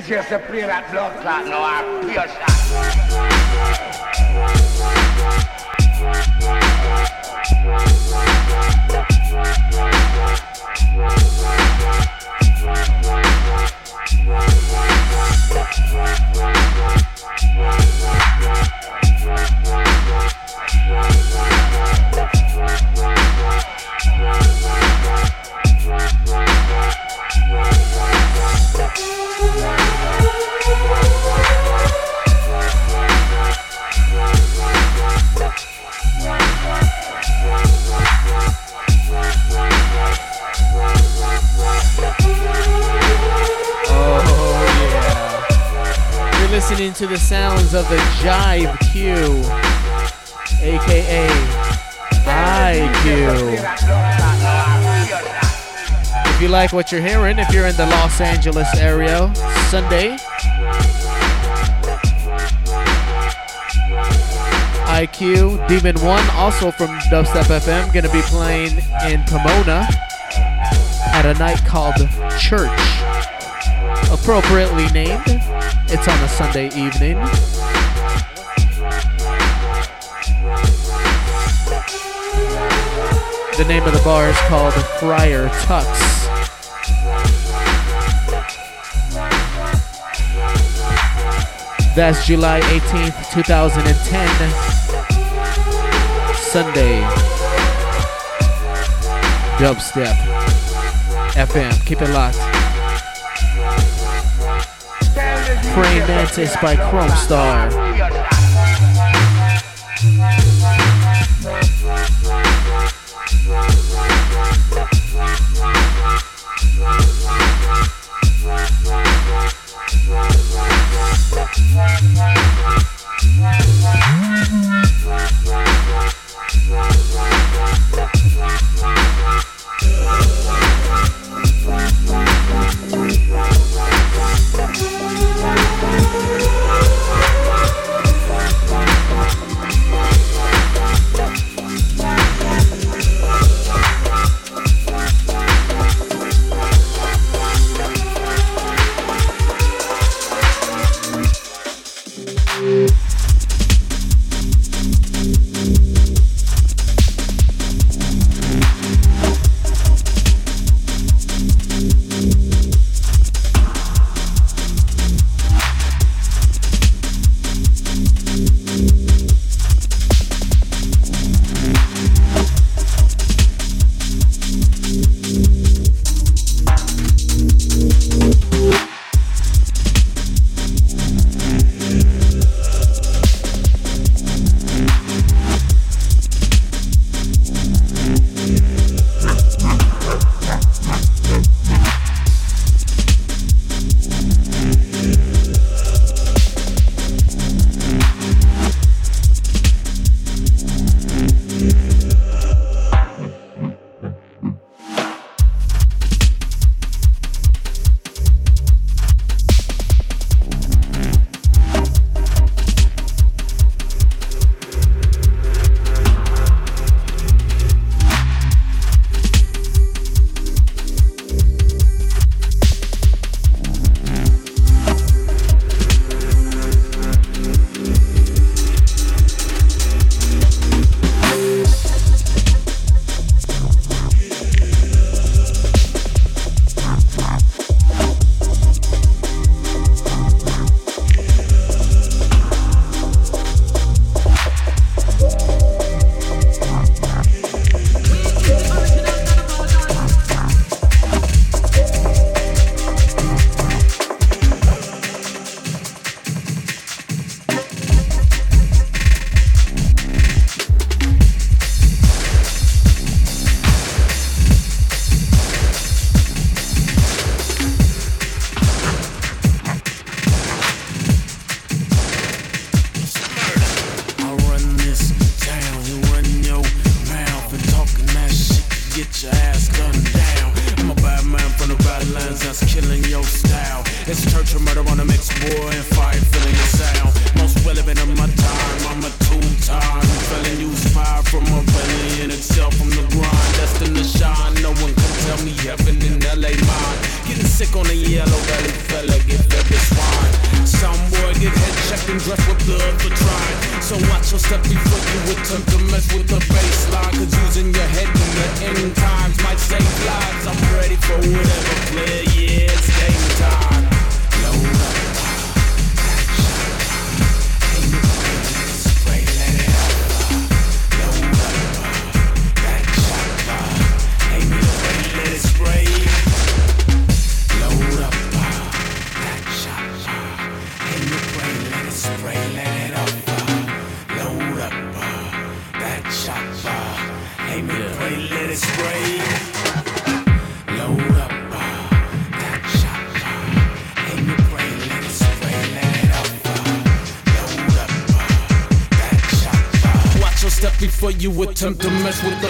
easier to play that blood clot no, I pure to IQ. What you're hearing, if you're in the Los Angeles area, Sunday, IQ Demon One, also from Dubstep FM, gonna be playing in Pomona at a night called Church, appropriately named. It's on a Sunday evening. The name of the bar is called Friar Tux. That's July 18th, 2010. Sunday. Dubstep. FM. Keep it locked. Praying Mantis by Kromestar. Attempt to mess with the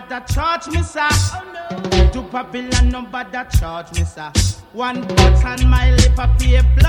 bother charge me, sir. Oh, no. To Babylon, no bother charge me, sir. One button, my lip appear blood.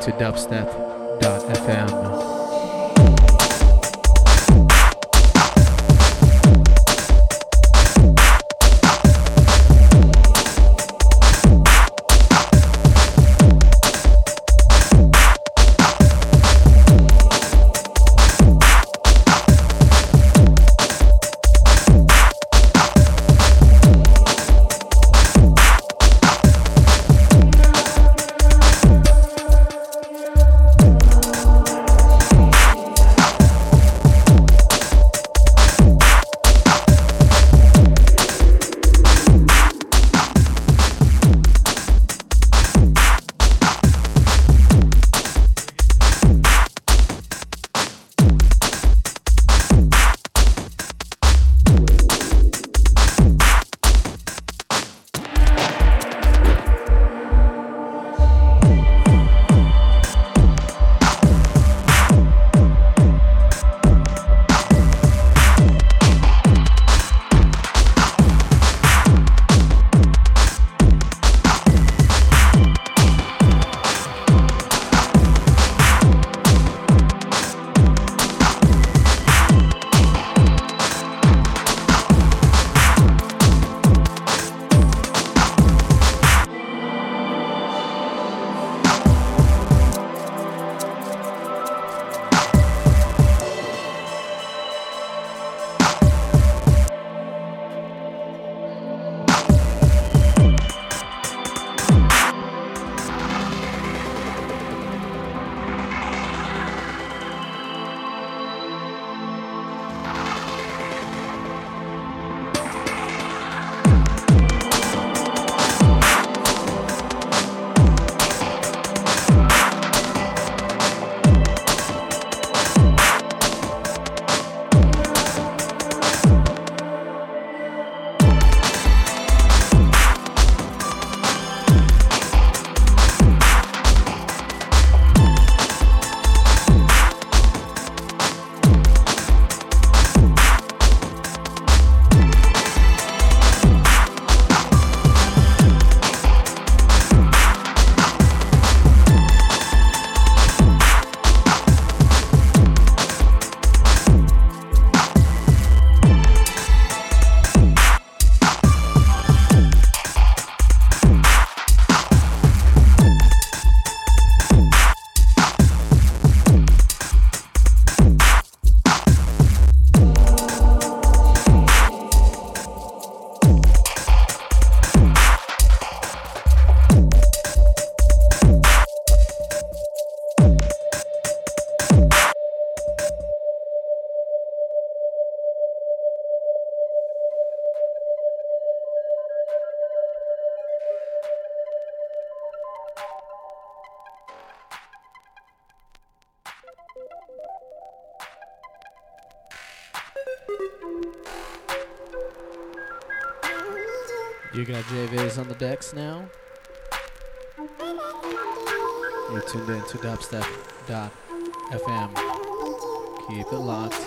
To dubstep.fm. got is on the decks now. You're tuned in to dubstep.fm. Keep it locked.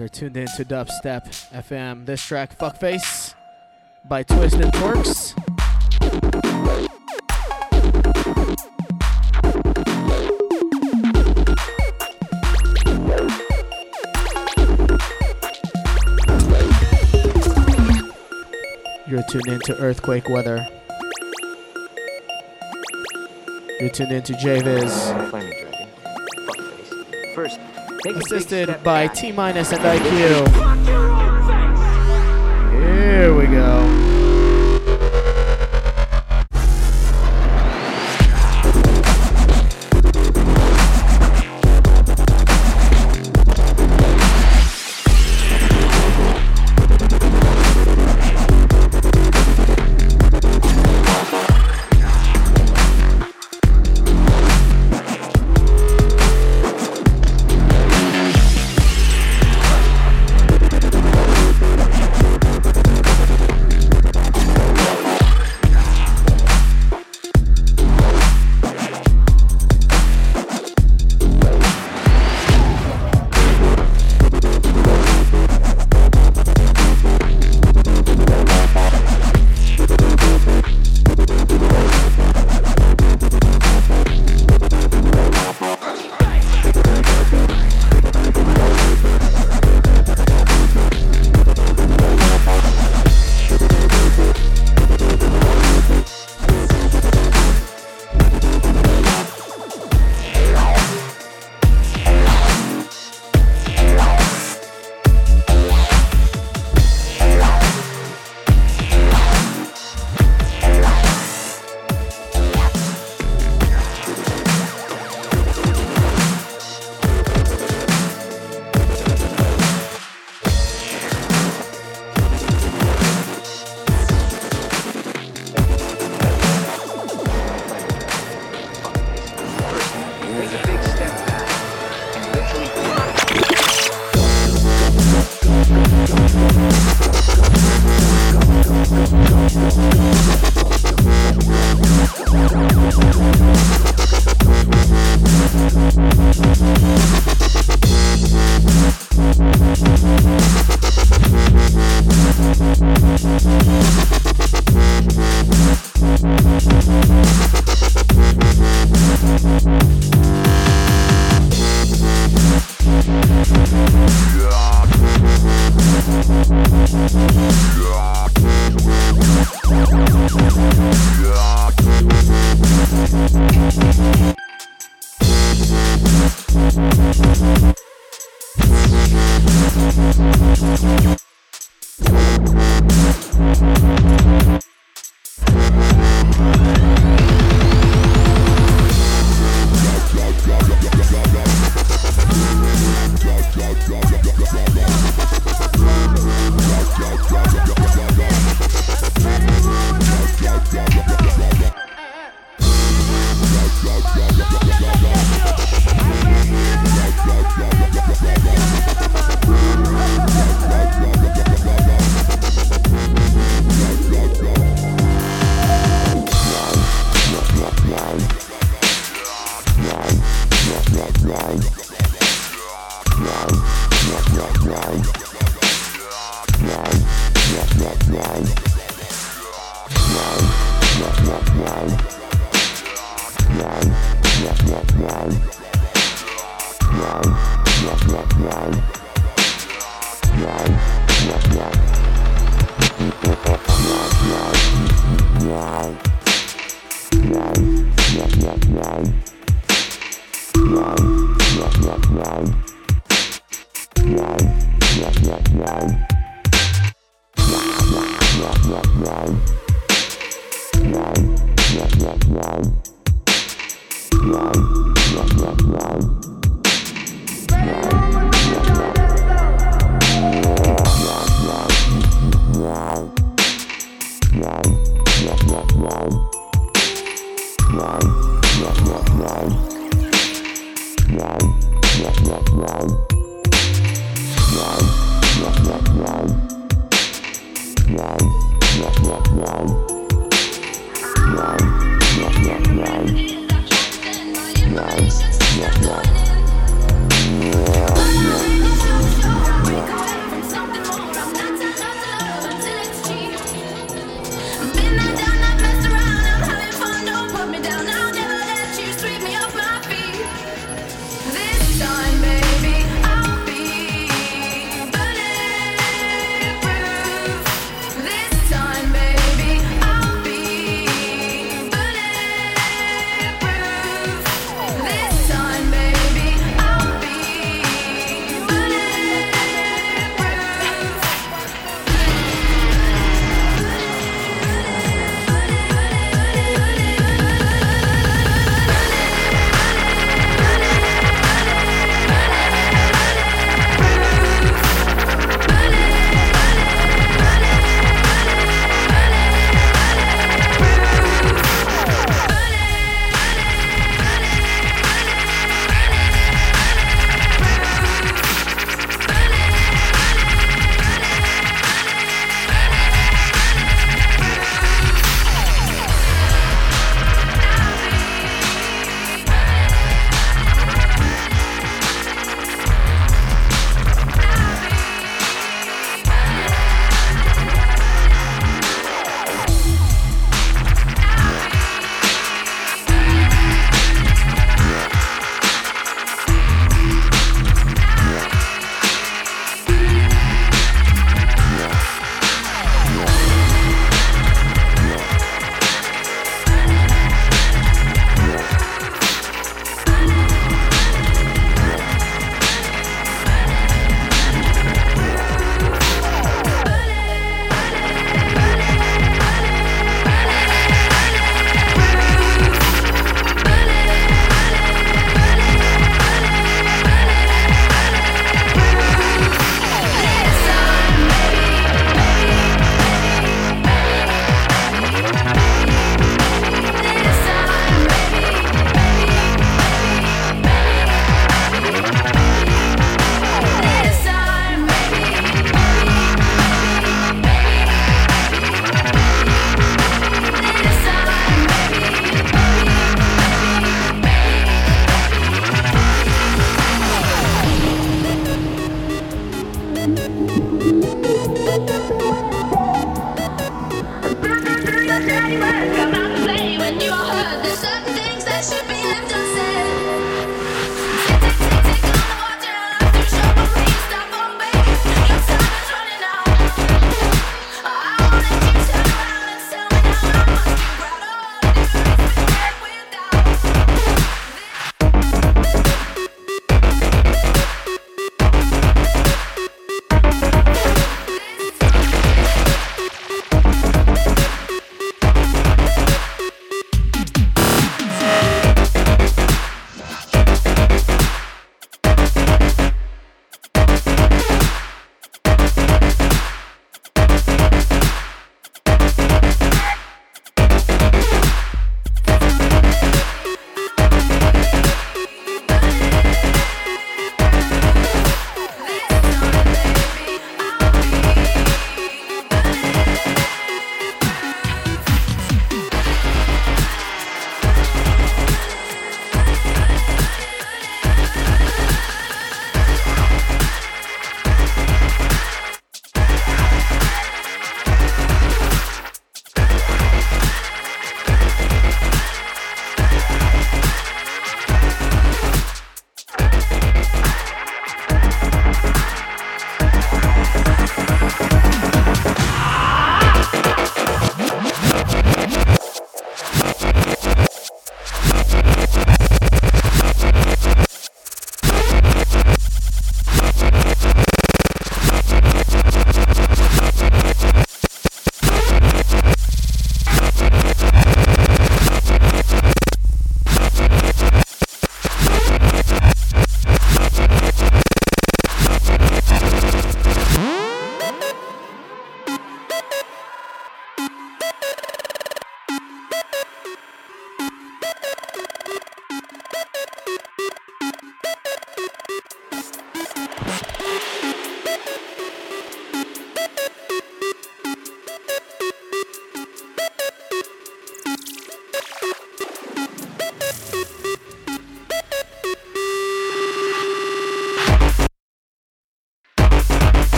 are tuned in to Dubstep FM. This track, Fuckface, by Twisted Twerks. You're tuned into Earthquake Weather. You're tuned into JVIZ. Assisted by T minus and IQ. Here we go.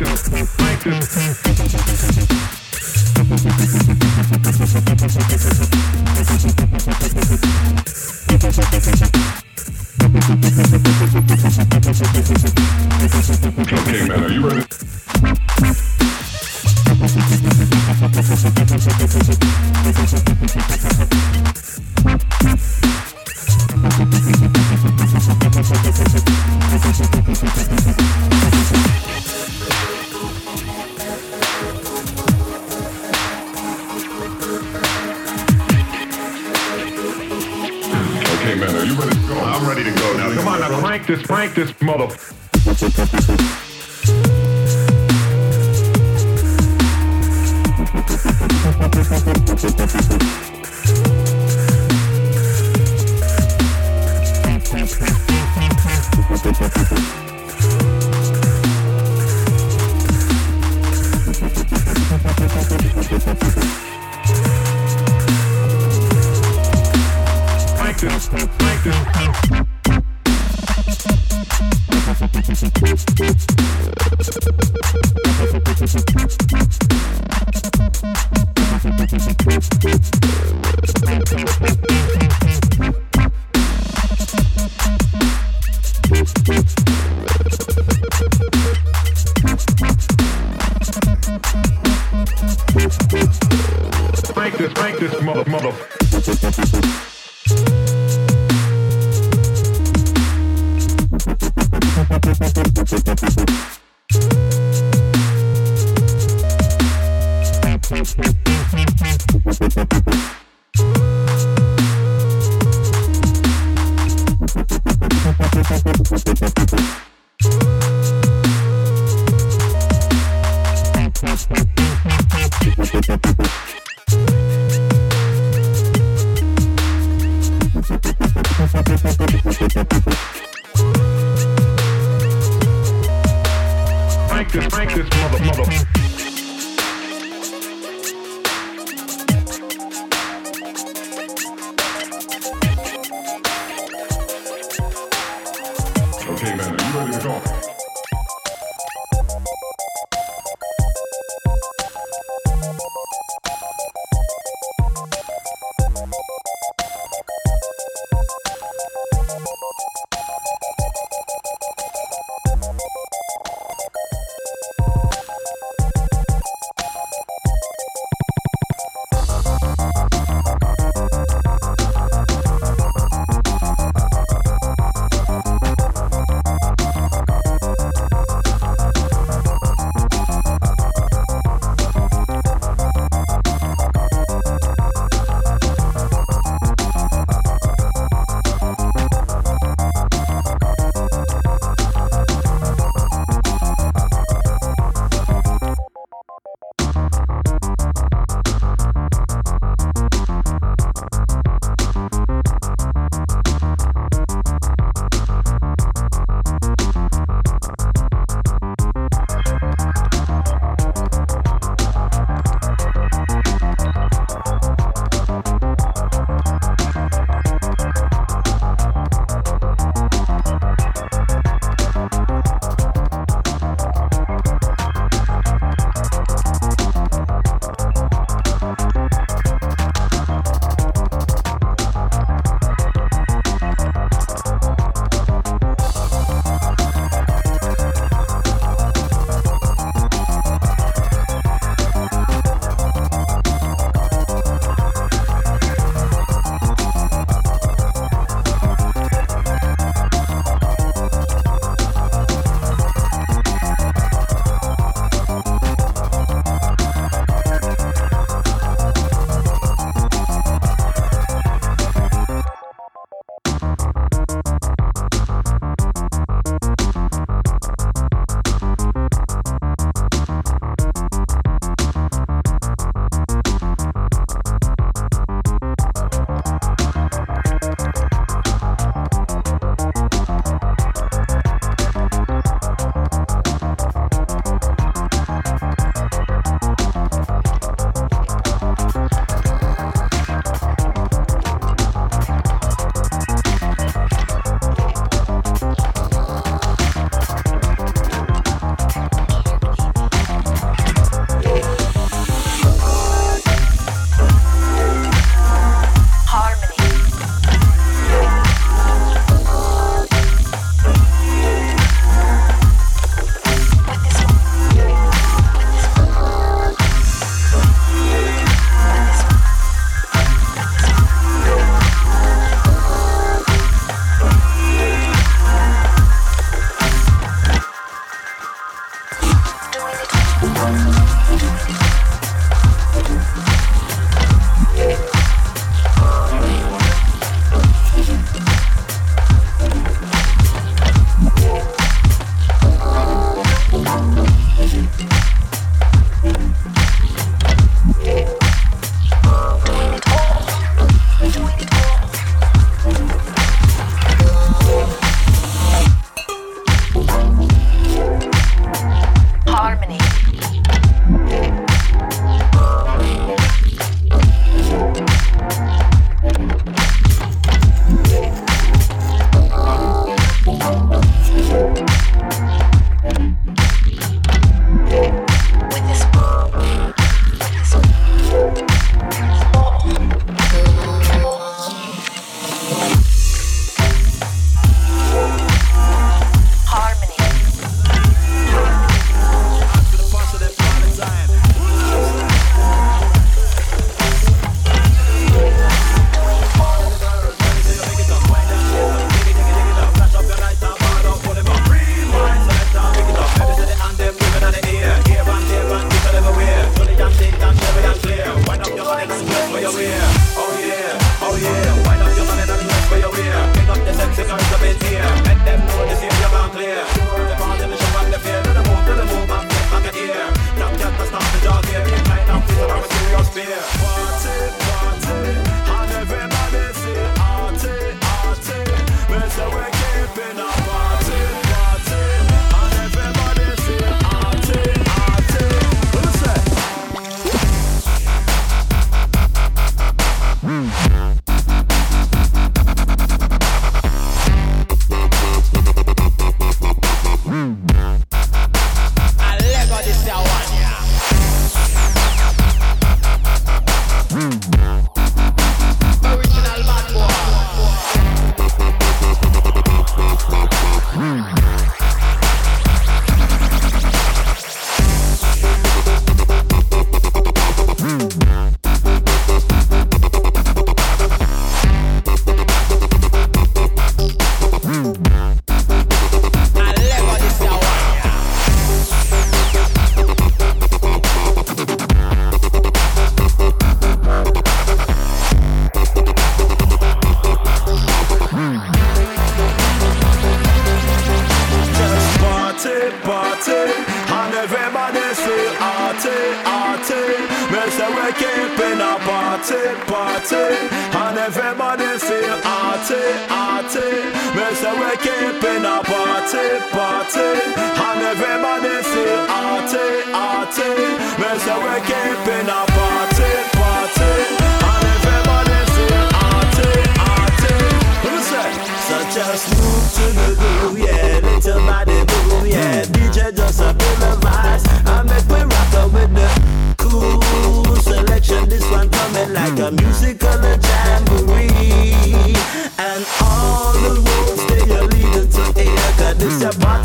Okay, man, are you ready? Ready to go now. Come on now, crank this, crank this mother. break this, break this mother, mother.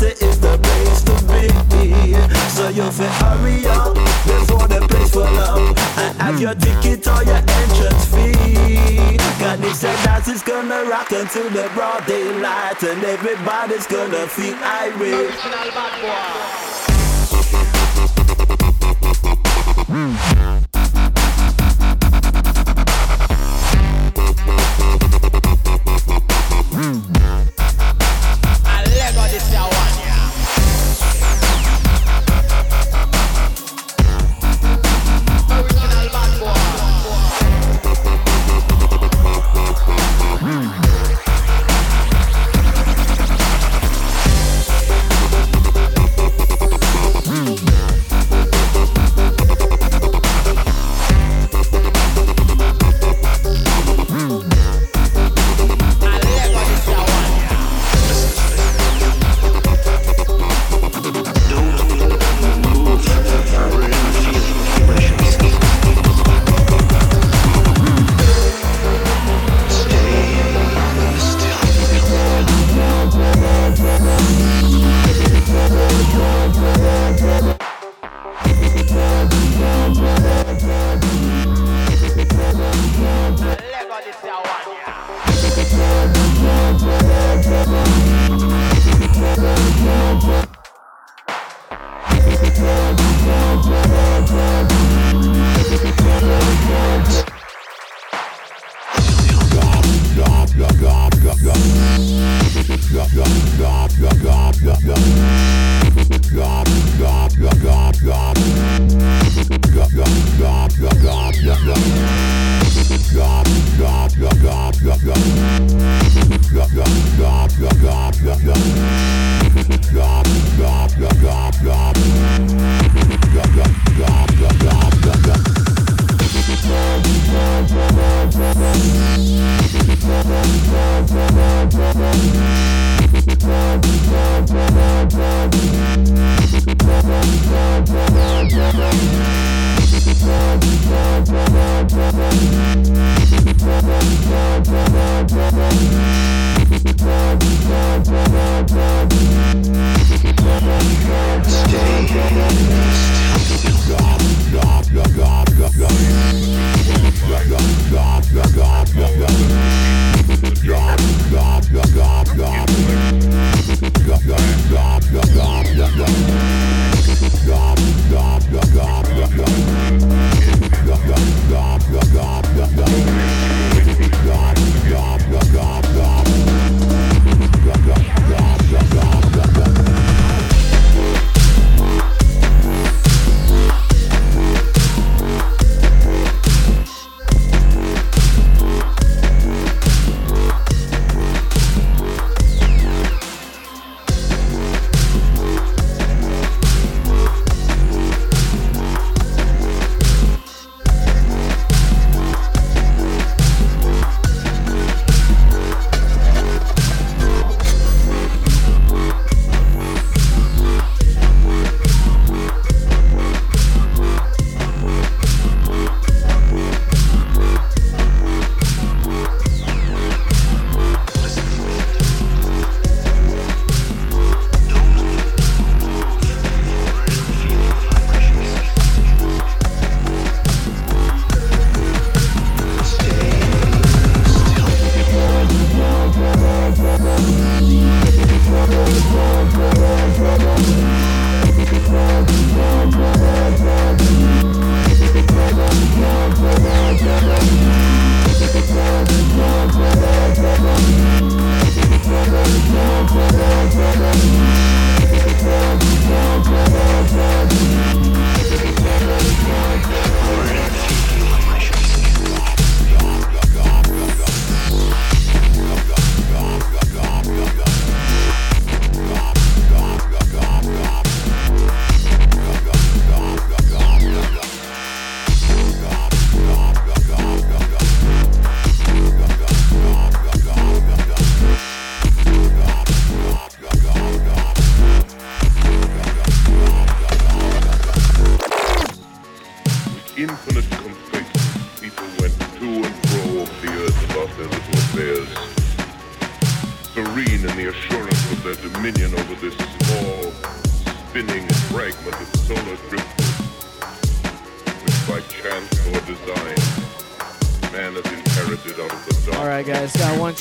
Manchester is the place to be. So you fi hurry up before the place full up and have your ticket or your entrance fee. Cause they said that it's gonna rock until the broad daylight and everybody's gonna feel irate. Original bad boy. Mm.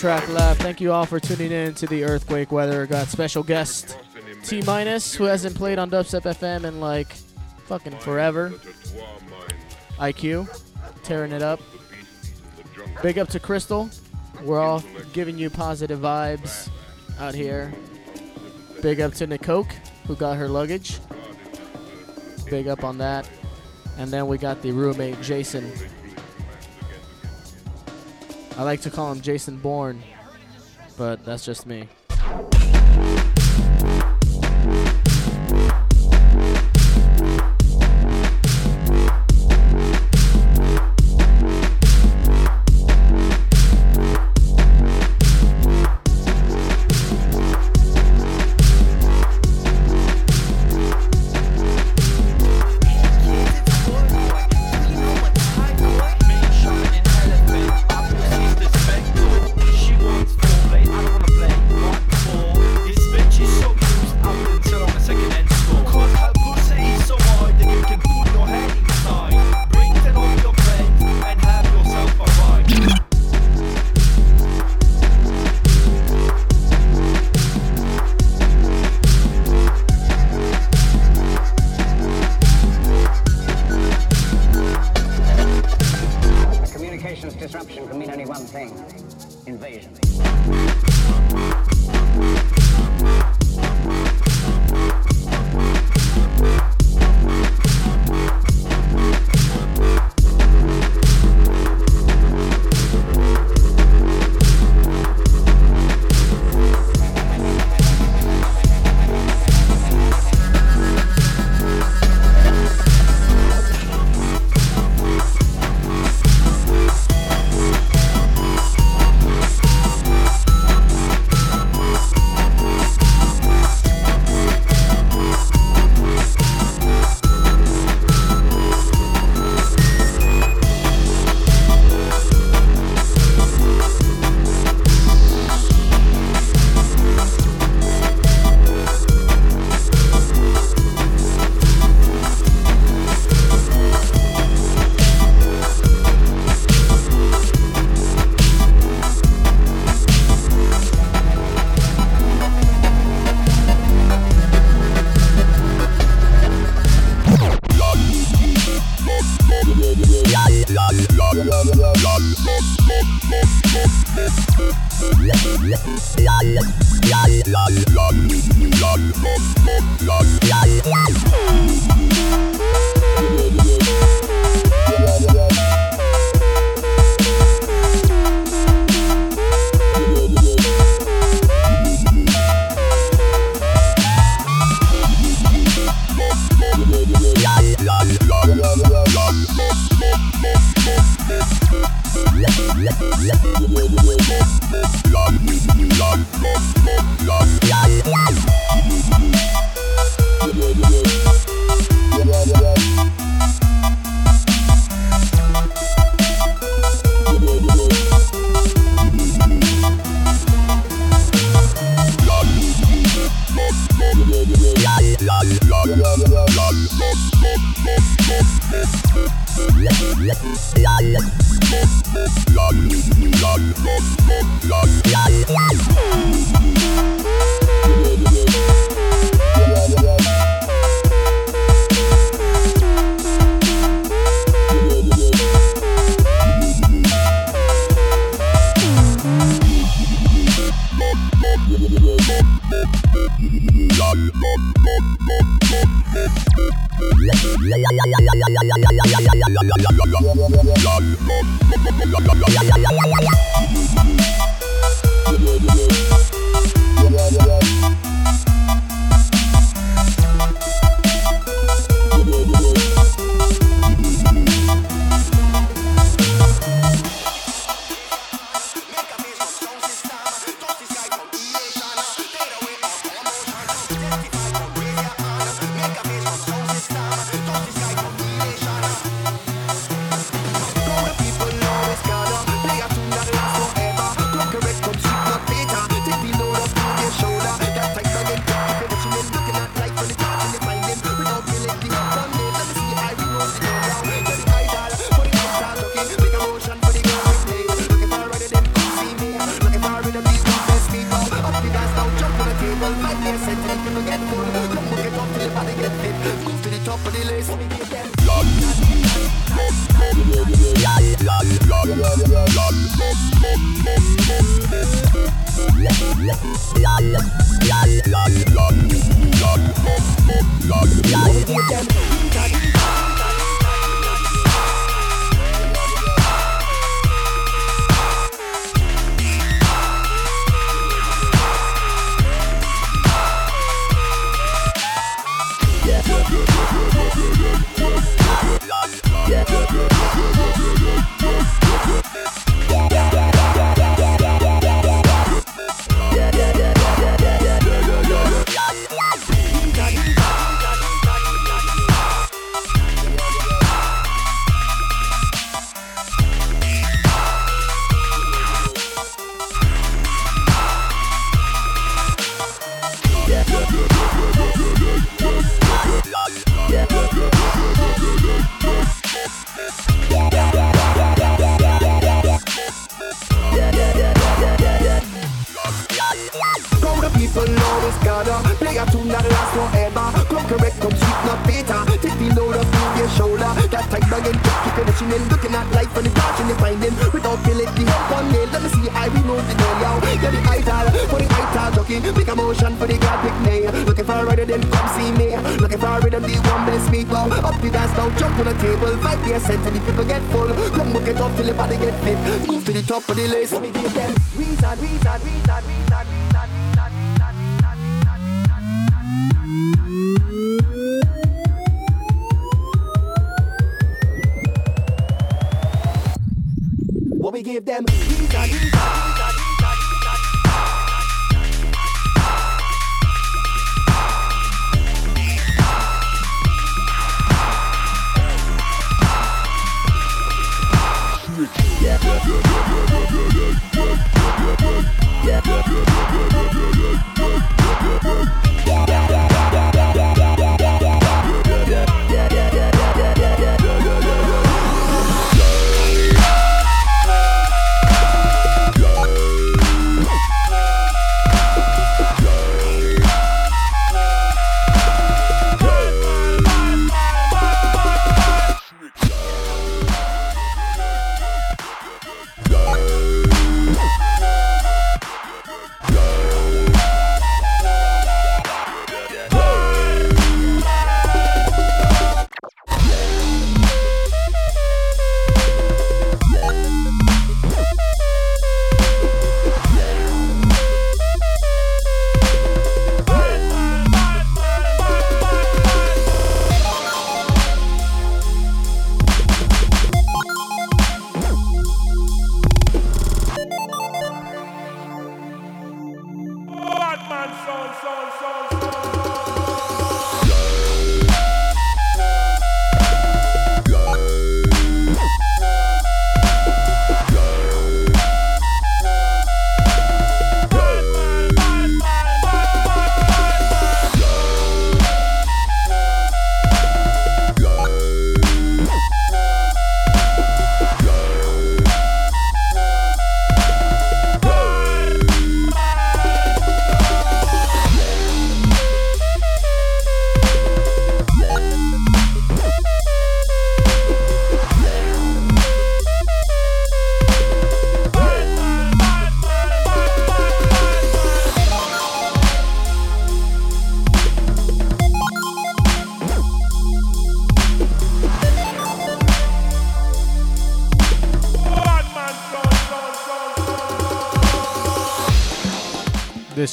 Track left. Thank you all for tuning in to the Earthquake Weather. Got special guest T minus who hasn't played on Dubstep FM in like fucking forever. IQ, tearing it up. Big up to Crystal. We're all giving you positive vibes out here. Big up to Nicoke, who got her luggage. Big up on that. And then we got the roommate, Jason. I like to call him Jason Bourne, but that's just me.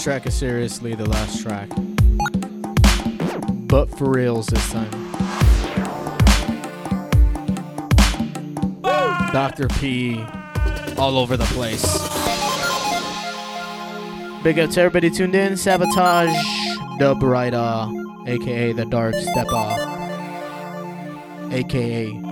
last track is seriously the last track. But for reals this time. Dr. P all over the place. Big up to everybody tuned in. Sabotage, Dub Rider, aka The Dark Stepper, aka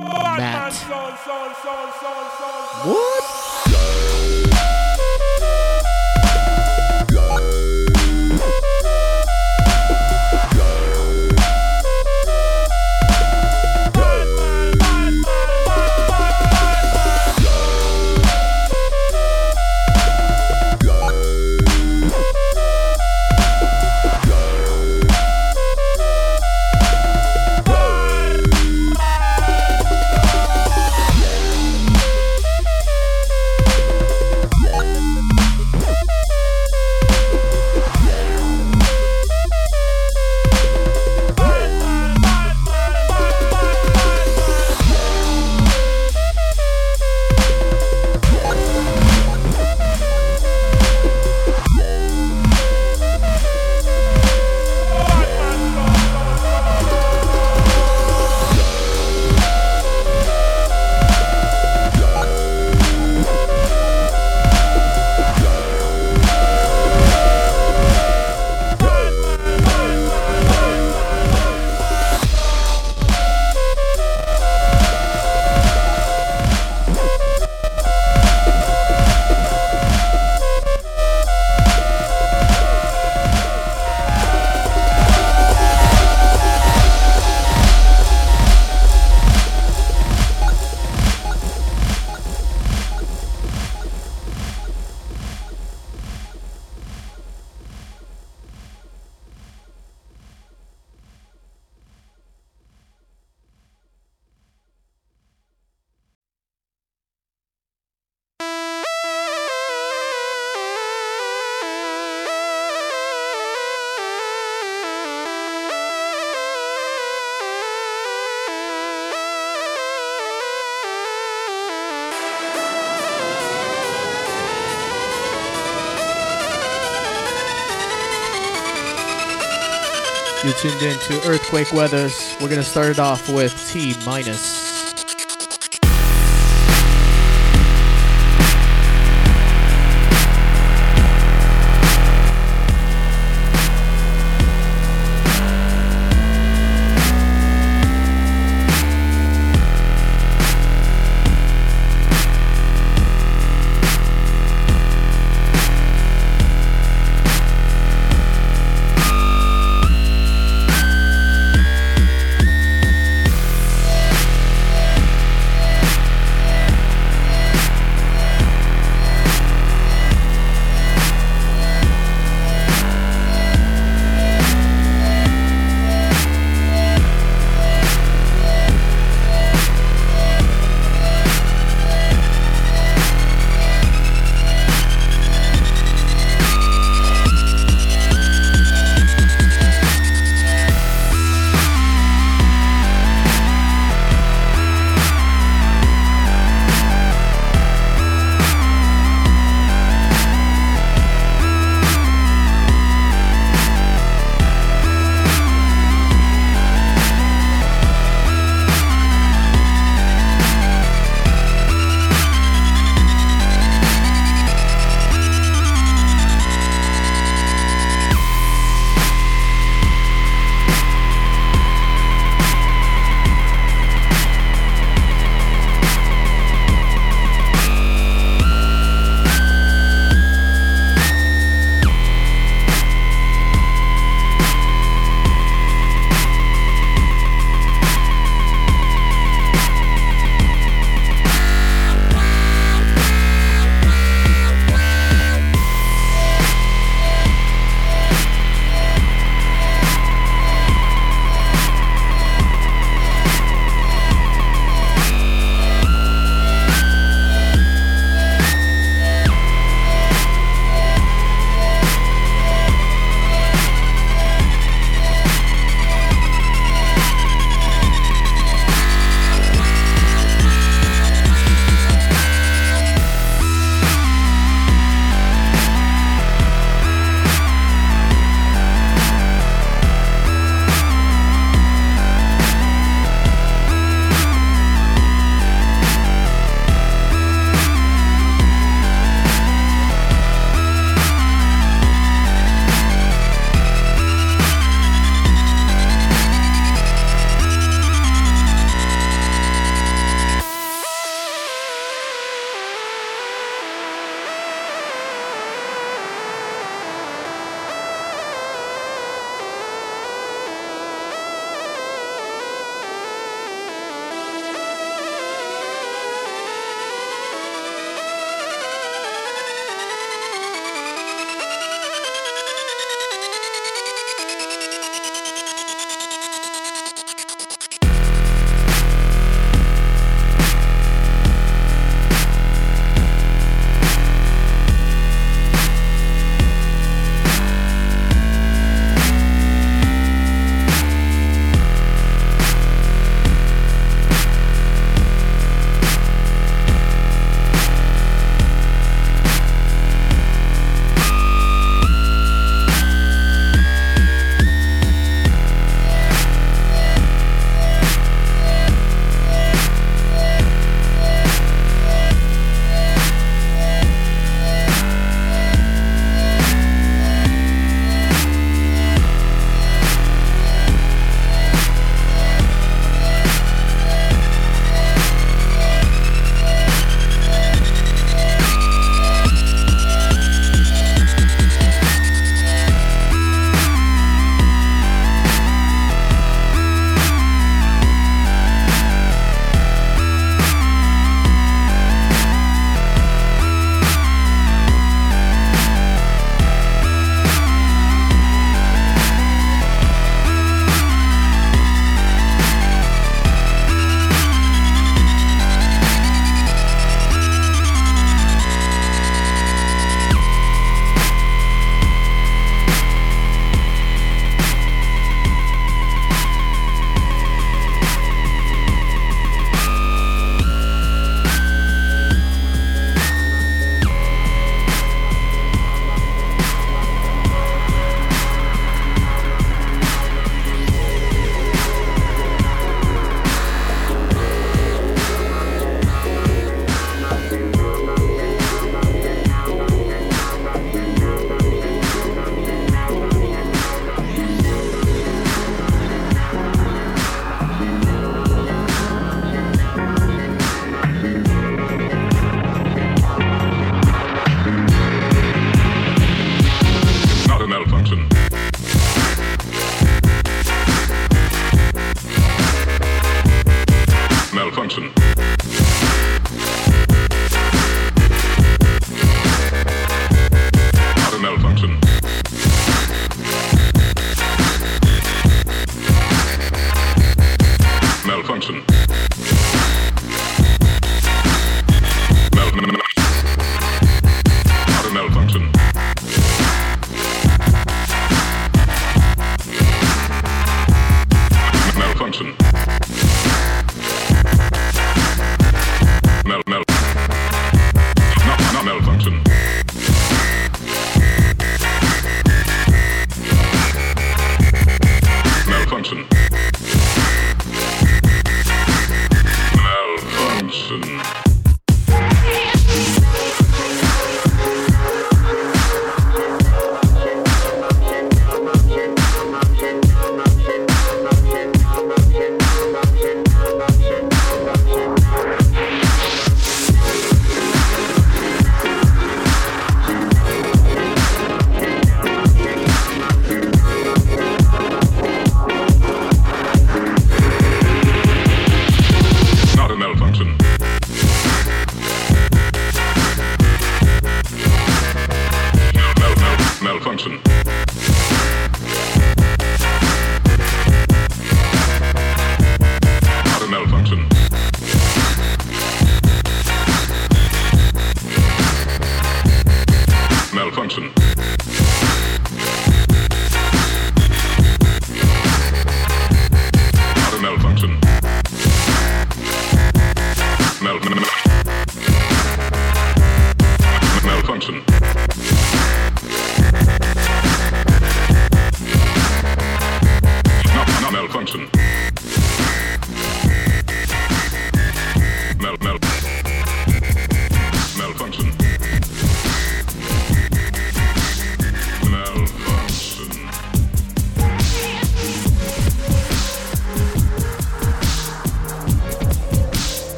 to Earthquake Weathers. We're gonna start it off with T minus.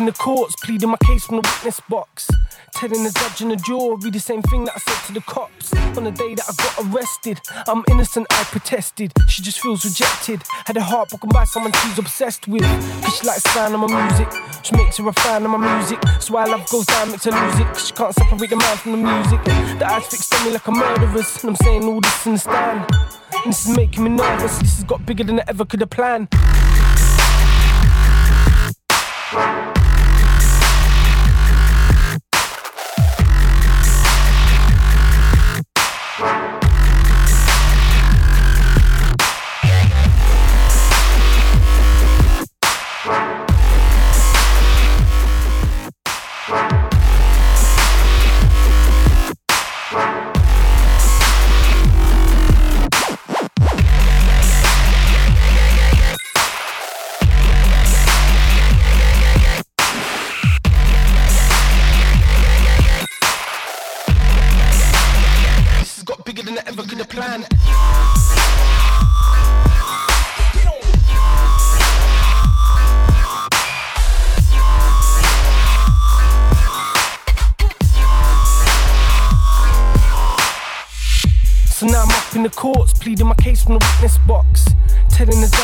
In the courts, pleading my case from the witness box. Telling the judge and the jury the same thing that I said to the cops. On the day that I got arrested, I'm innocent, I protested. She just feels rejected. Had her heart broken by someone she's obsessed with. Cause she likes the sound of my music. She makes her a fan of my music. So why love goes down, makes her lose it. Cause she can't separate the man from the music. The eyes fixed on me like a murderer's. And I'm saying all this in the stand. And this is making me nervous. This has got bigger than I ever could have planned.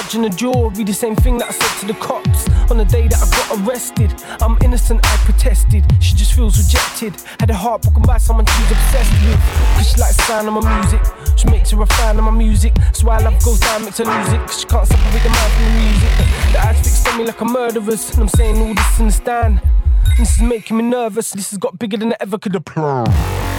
Judge and the jury the same thing that I said to the cops. On the day that I got arrested, I'm innocent, I protested. She just feels rejected. Had her heart broken by someone she's obsessed with. Cause she likes the sound of my music. She makes her a fan of my music. So why love goes down, makes her lose it. Cause she can't separate the man from the music. The eyes fixed on me like a murderer's. And I'm saying all this in the stand. And this is making me nervous. This has got bigger than I ever could have planned.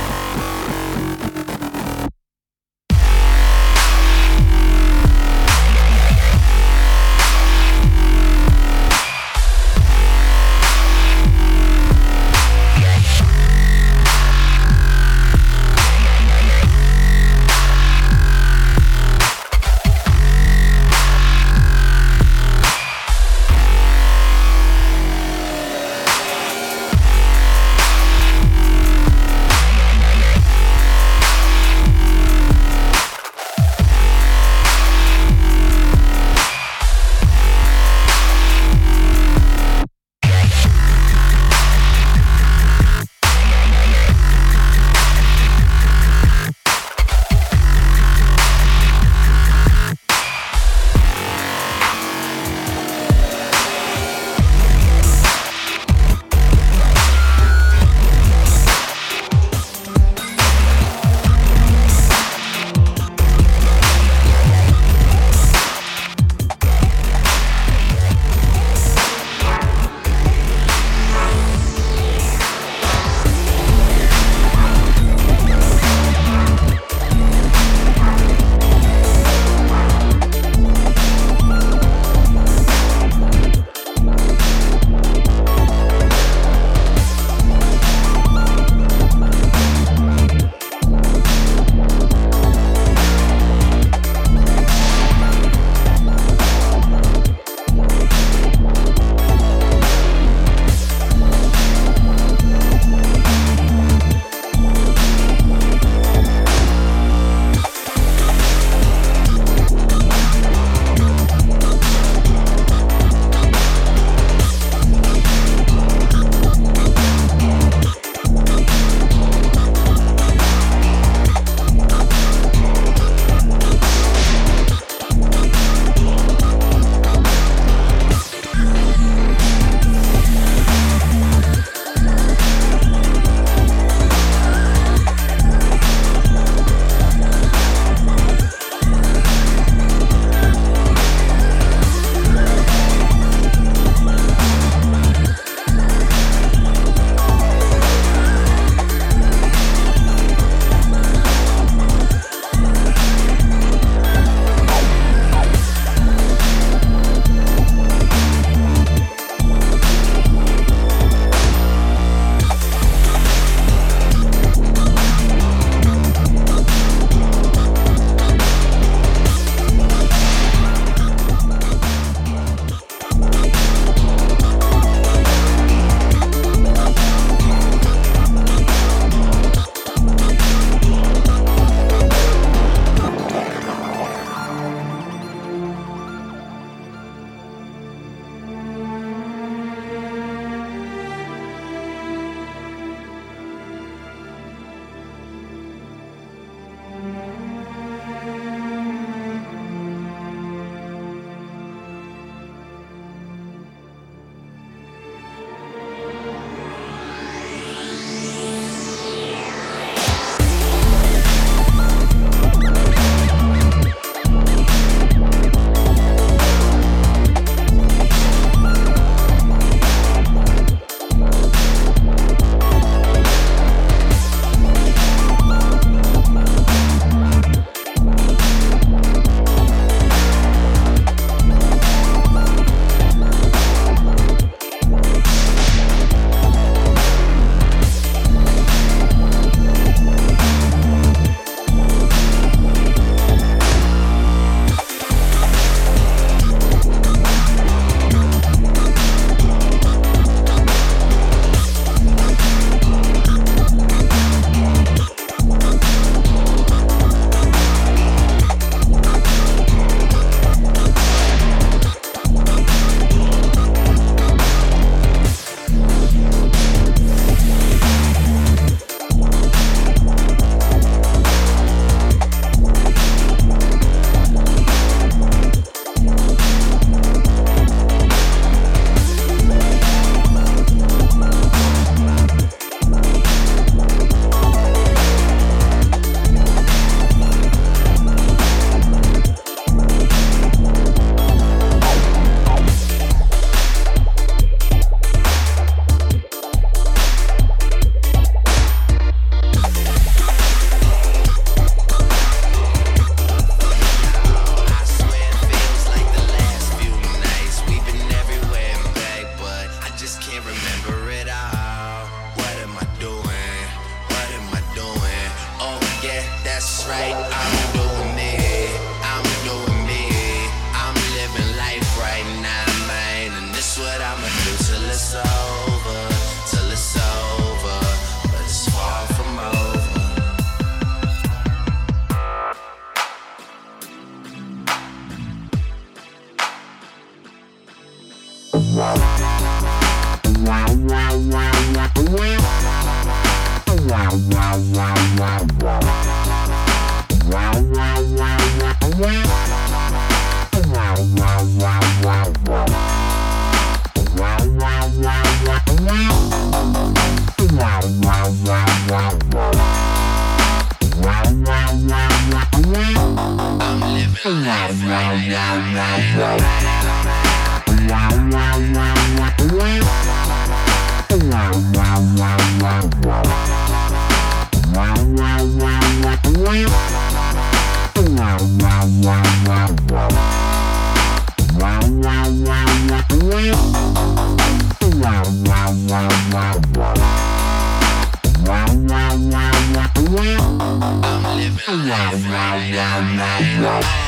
I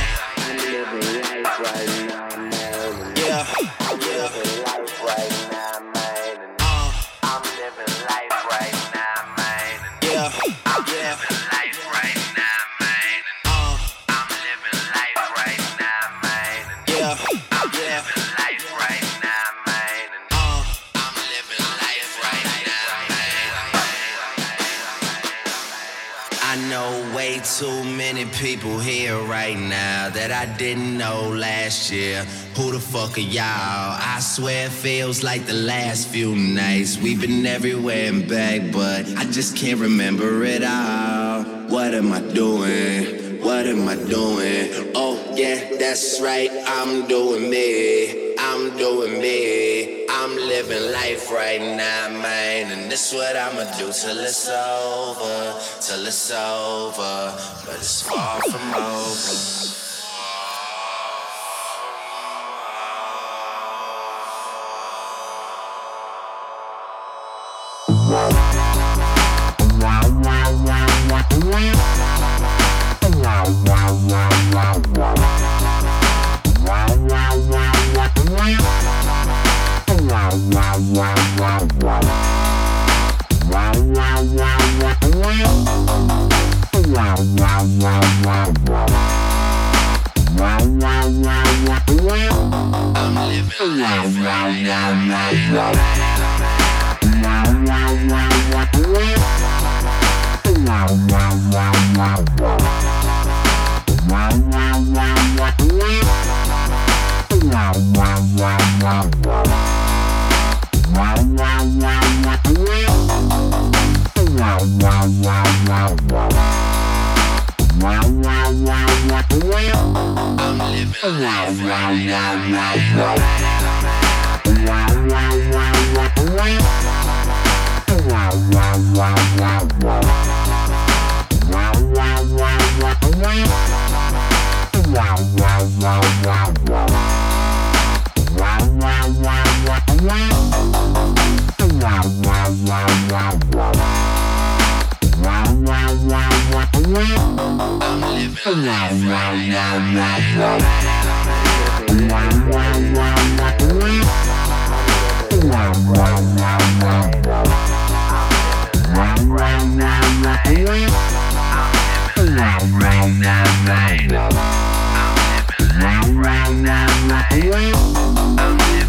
people here right now that I didn't know last year. Who the fuck are y'all? I swear it feels like the last few nights. We've been everywhere and back, but I just can't remember it all. What am I doing? What am I doing? Oh, yeah, that's right. I'm doing me. I'm doing me. I'm living life right now, man. And this what I'ma do till it's over, till it's over. But it's far from over. wow, wow, wow, wow, wow. Wow, wow, wow, wow wow, wow, wow, wow. I'm living.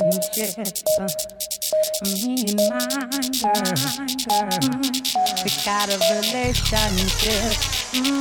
got a dead. Me and uh, my girl. We got a relationship. Mm.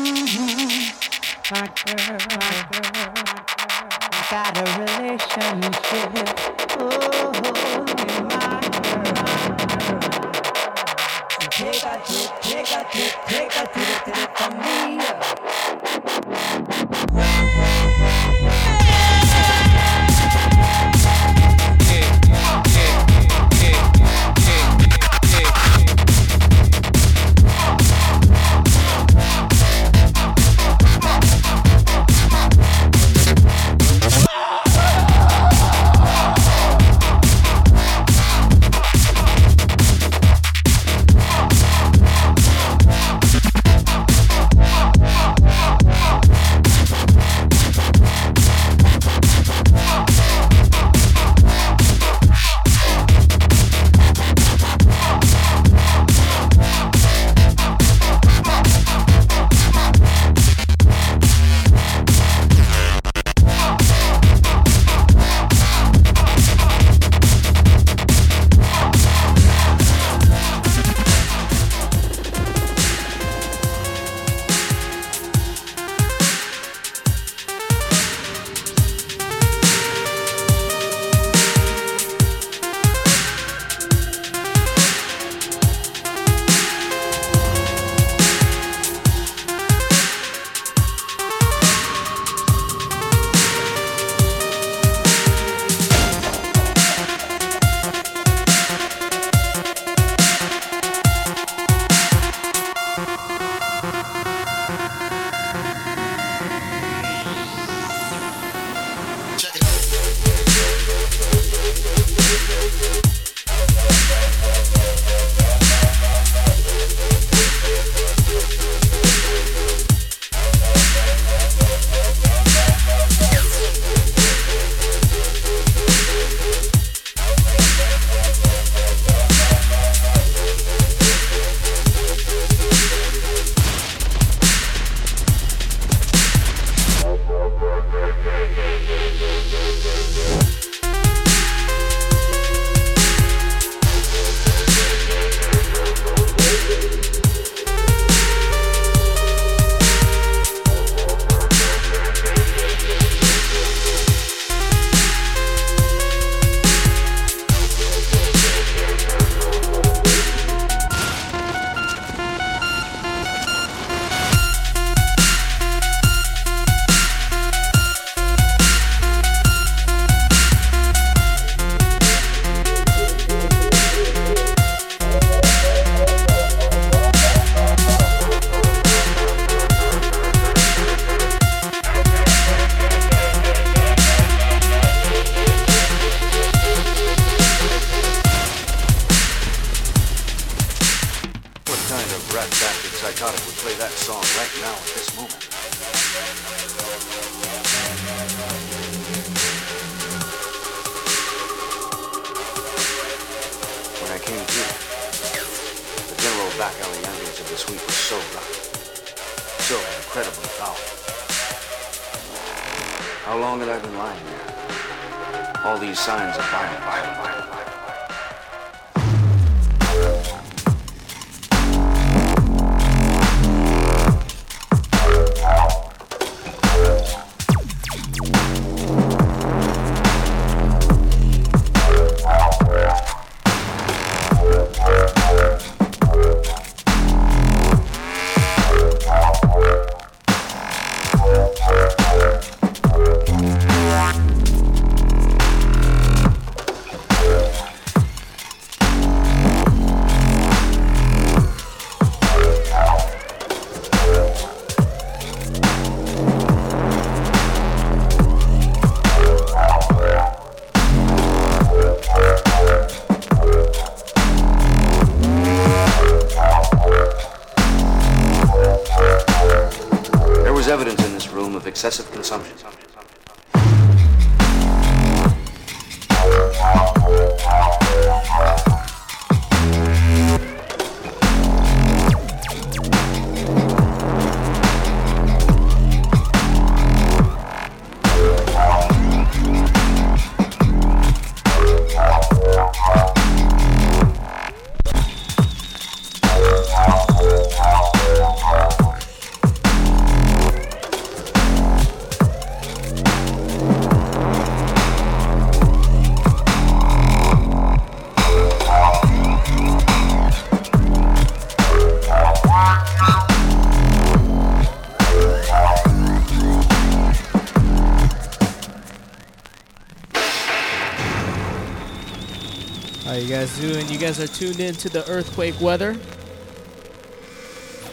You guys doing? You guys are tuned in to the earthquake weather.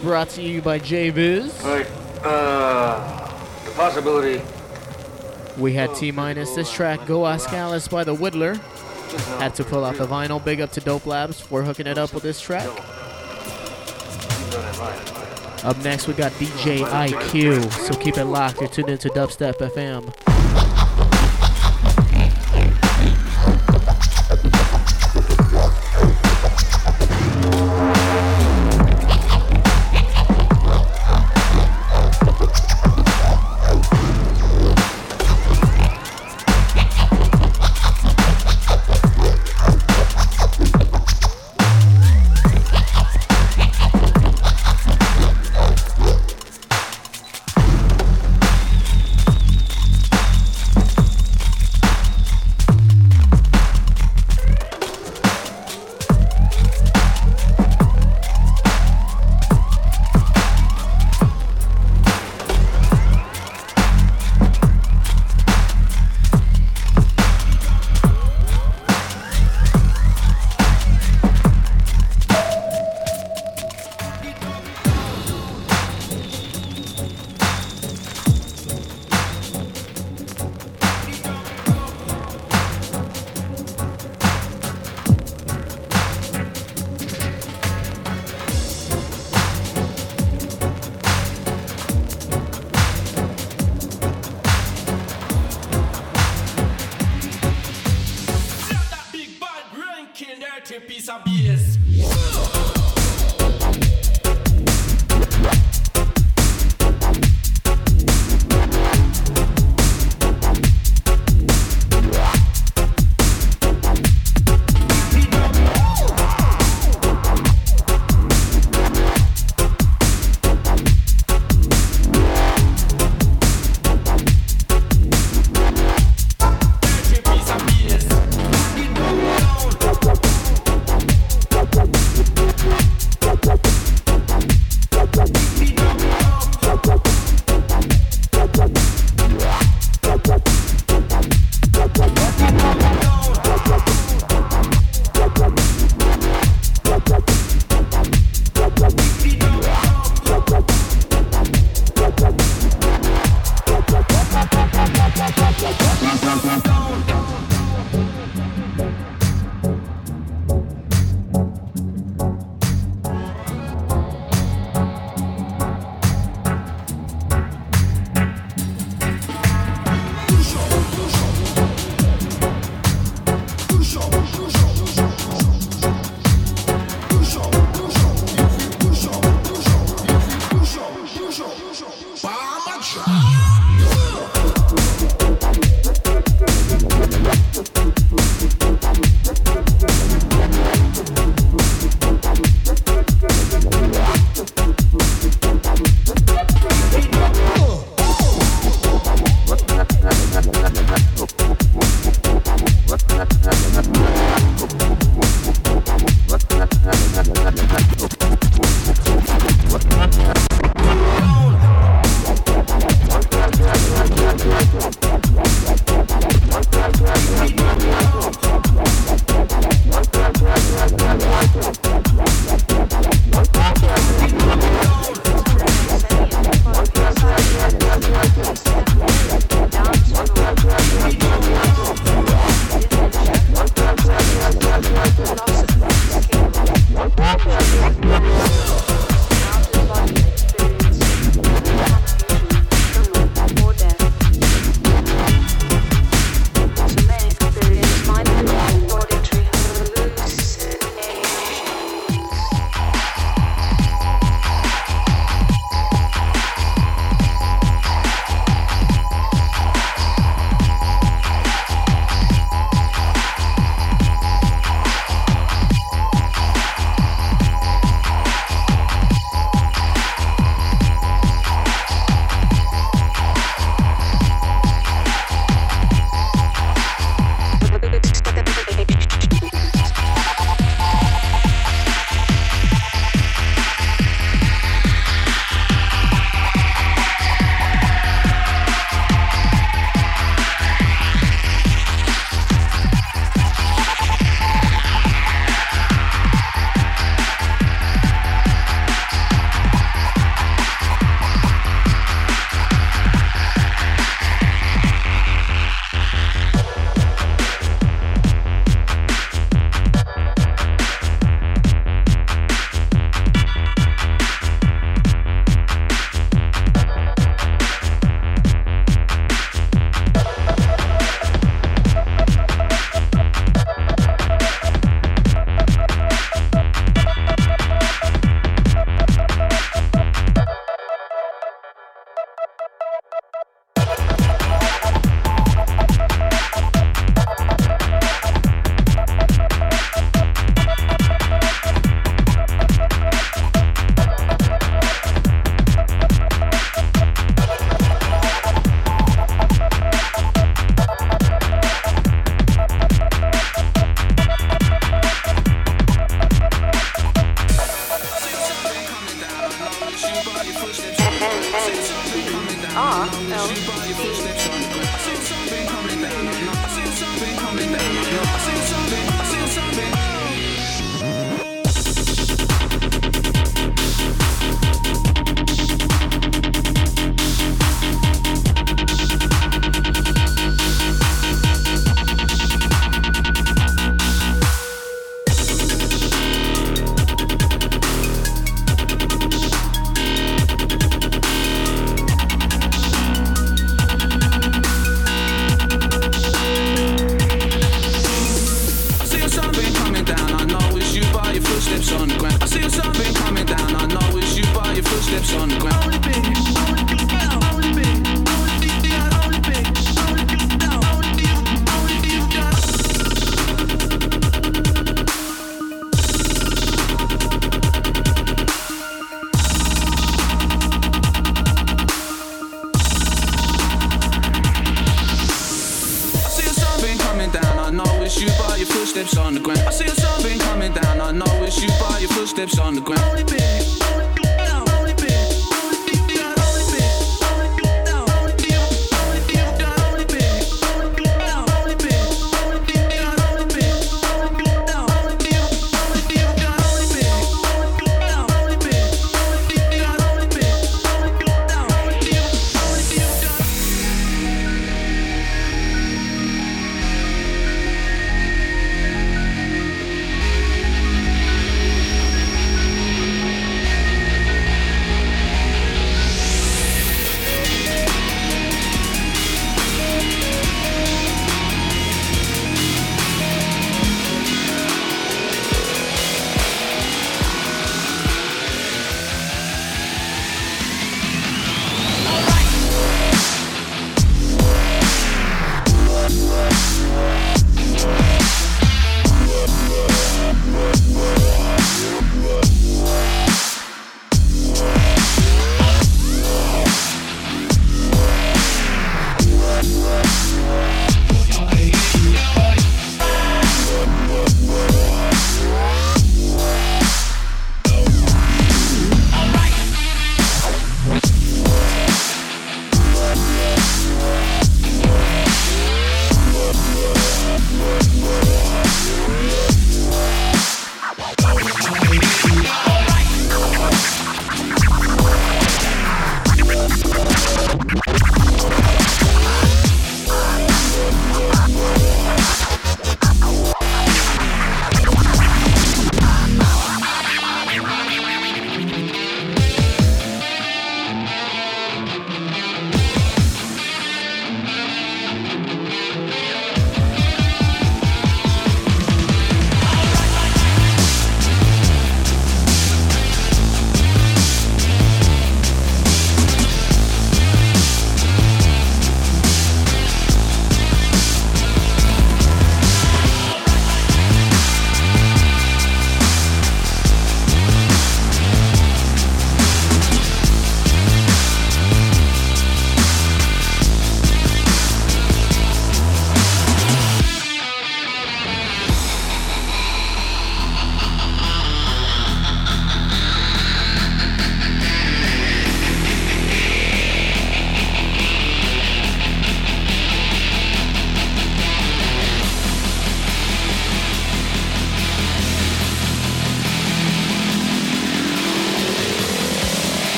Brought to you by J Viz. Alright, uh, the possibility. We had T minus this track, Go Ask Alice by the Widdler. Had to pull out the vinyl. Big up to Dope Labs for hooking it up with this track. Up next, we got DJ IQ. So keep it locked. You're tuned into Dubstep FM.